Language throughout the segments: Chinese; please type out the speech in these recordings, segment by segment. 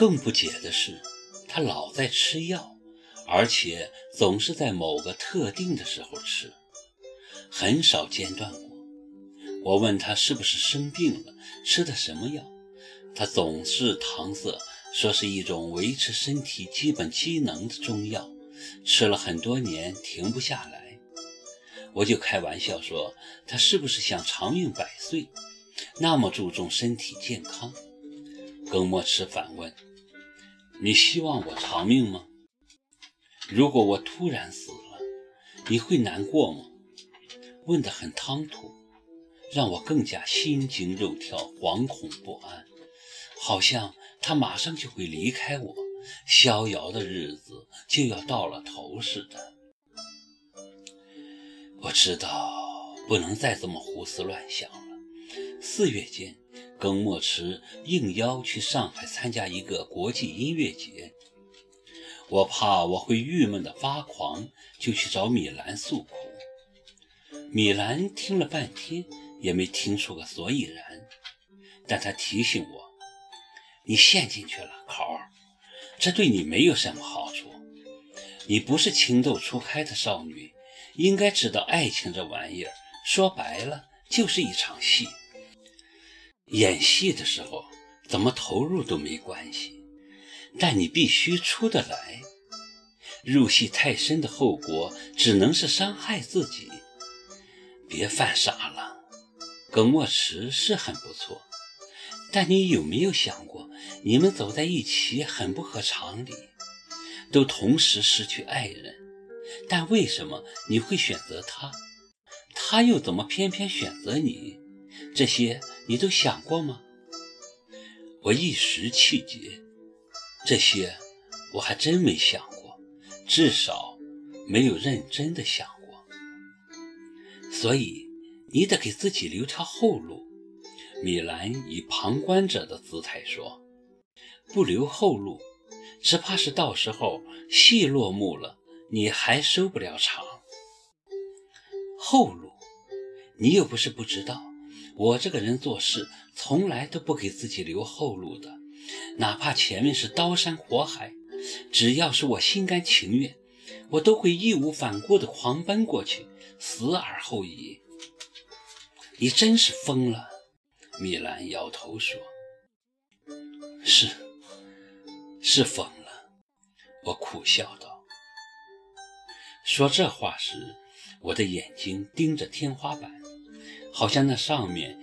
更不解的是，他老在吃药，而且总是在某个特定的时候吃，很少间断过。我问他是不是生病了，吃的什么药，他总是搪塞，说是一种维持身体基本机能的中药，吃了很多年停不下来。我就开玩笑说，他是不是想长命百岁，那么注重身体健康？耿墨池反问：“你希望我长命吗？如果我突然死了，你会难过吗？”问得很唐突。让我更加心惊肉跳、惶恐不安，好像他马上就会离开我，逍遥的日子就要到了头似的。我知道不能再这么胡思乱想了。四月间，耿墨池应邀去上海参加一个国际音乐节，我怕我会郁闷的发狂，就去找米兰诉苦。米兰听了半天。也没听出个所以然，但他提醒我：“你陷进去了，考儿，这对你没有什么好处。你不是情窦初开的少女，应该知道爱情这玩意儿，说白了就是一场戏。演戏的时候怎么投入都没关系，但你必须出得来。入戏太深的后果只能是伤害自己。别犯傻了。”耿墨池是很不错，但你有没有想过，你们走在一起很不合常理，都同时失去爱人，但为什么你会选择他？他又怎么偏偏选择你？这些你都想过吗？我一时气结，这些我还真没想过，至少没有认真的想过，所以。你得给自己留条后路，米兰以旁观者的姿态说：“不留后路，只怕是到时候戏落幕了，你还收不了场。后路，你又不是不知道，我这个人做事从来都不给自己留后路的，哪怕前面是刀山火海，只要是我心甘情愿，我都会义无反顾地狂奔过去，死而后已。”你真是疯了，米兰摇头说：“是，是疯了。”我苦笑道。说这话时，我的眼睛盯着天花板，好像那上面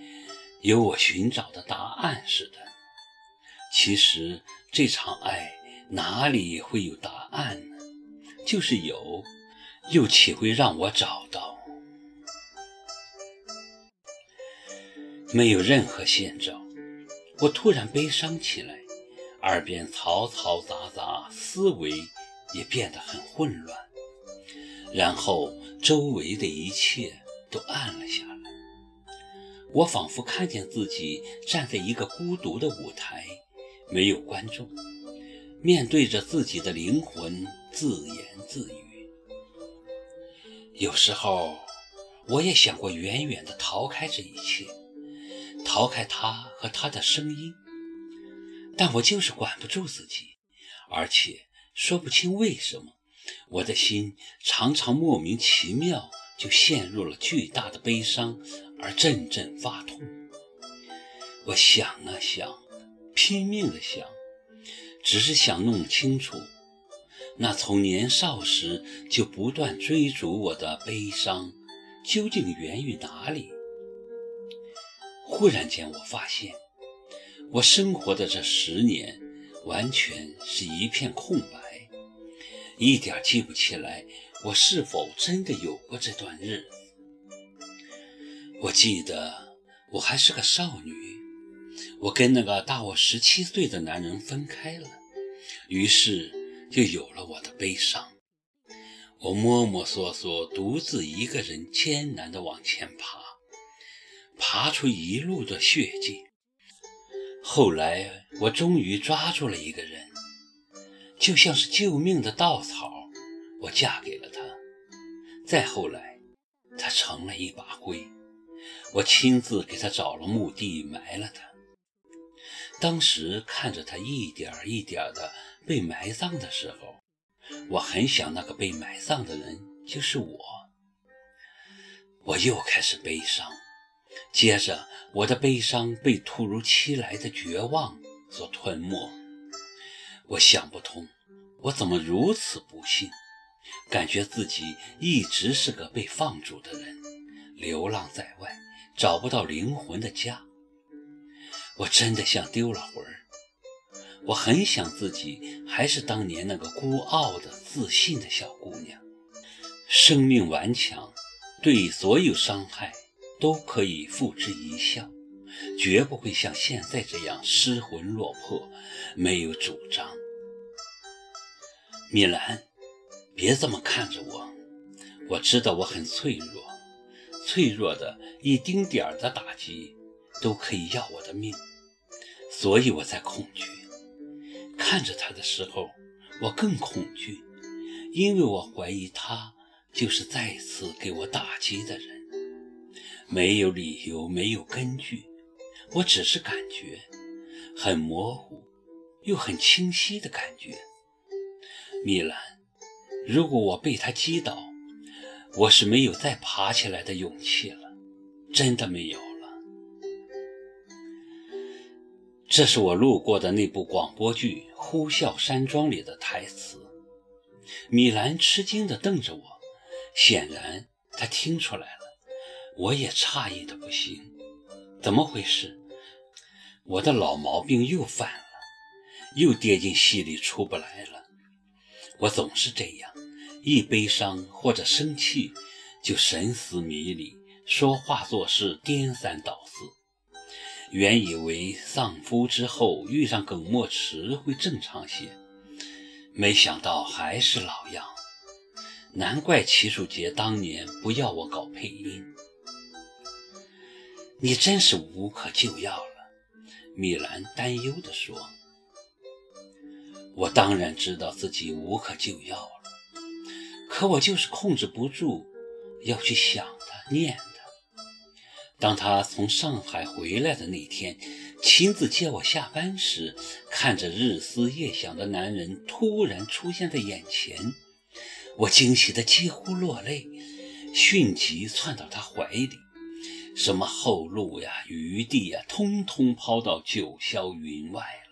有我寻找的答案似的。其实这场爱哪里会有答案呢？就是有，又岂会让我找到？没有任何先兆，我突然悲伤起来，耳边嘈嘈杂杂，思维也变得很混乱，然后周围的一切都暗了下来。我仿佛看见自己站在一个孤独的舞台，没有观众，面对着自己的灵魂自言自语。有时候，我也想过远远地逃开这一切。逃开他和他的声音，但我就是管不住自己，而且说不清为什么，我的心常常莫名其妙就陷入了巨大的悲伤，而阵阵发痛。我想啊想，拼命的想，只是想弄清楚，那从年少时就不断追逐我的悲伤，究竟源于哪里？忽然间，我发现，我生活的这十年完全是一片空白，一点记不起来我是否真的有过这段日子。我记得我还是个少女，我跟那个大我十七岁的男人分开了，于是就有了我的悲伤。我摸摸索索，独自一个人艰难地往前爬。爬出一路的血迹。后来，我终于抓住了一个人，就像是救命的稻草。我嫁给了他。再后来，他成了一把灰，我亲自给他找了墓地埋了他。当时看着他一点一点的被埋葬的时候，我很想那个被埋葬的人就是我。我又开始悲伤，接着我的悲伤被突如其来的绝望所吞没。我想不通，我怎么如此不幸，感觉自己一直是个被放逐的人，流浪在外，找不到灵魂的家。我真的像丢了魂儿，我很想自己还是当年那个孤傲的、自信的小姑娘，生命顽强，对所有伤害都可以付之一笑，绝不会像现在这样失魂落魄，没有主张。米兰，别这么看着我，我知道我很脆弱，脆弱的一丁点儿的打击都可以要我的命。所以我在恐惧，看着他的时候，我更恐惧，因为我怀疑他就是再次给我打击的人。没有理由，没有根据，我只是感觉很模糊，又很清晰的感觉。米兰，如果我被他击倒，我是没有再爬起来的勇气了，真的没有了。这是我录过的那部广播剧《呼啸山庄》里的台词。米兰吃惊地瞪着我，显然她听出来了。我也诧异的不行，怎么回事？我的老毛病又犯了，又跌进戏里出不来了。我总是这样，一悲伤或者生气，就神思迷离，说话做事颠三倒四。原以为丧夫之后遇上耿墨池会正常些，没想到还是老样。难怪齐树杰当年不要我搞配音。你真是无可救药了，米兰担忧地说。我当然知道自己无可救药了，可我就是控制不住要去想他、念他。当他从上海回来的那天，亲自接我下班时，看着日思夜想的男人突然出现在眼前，我惊喜得几乎落泪，迅即窜到他怀里，什么后路呀、余地呀，通通抛到九霄云外了。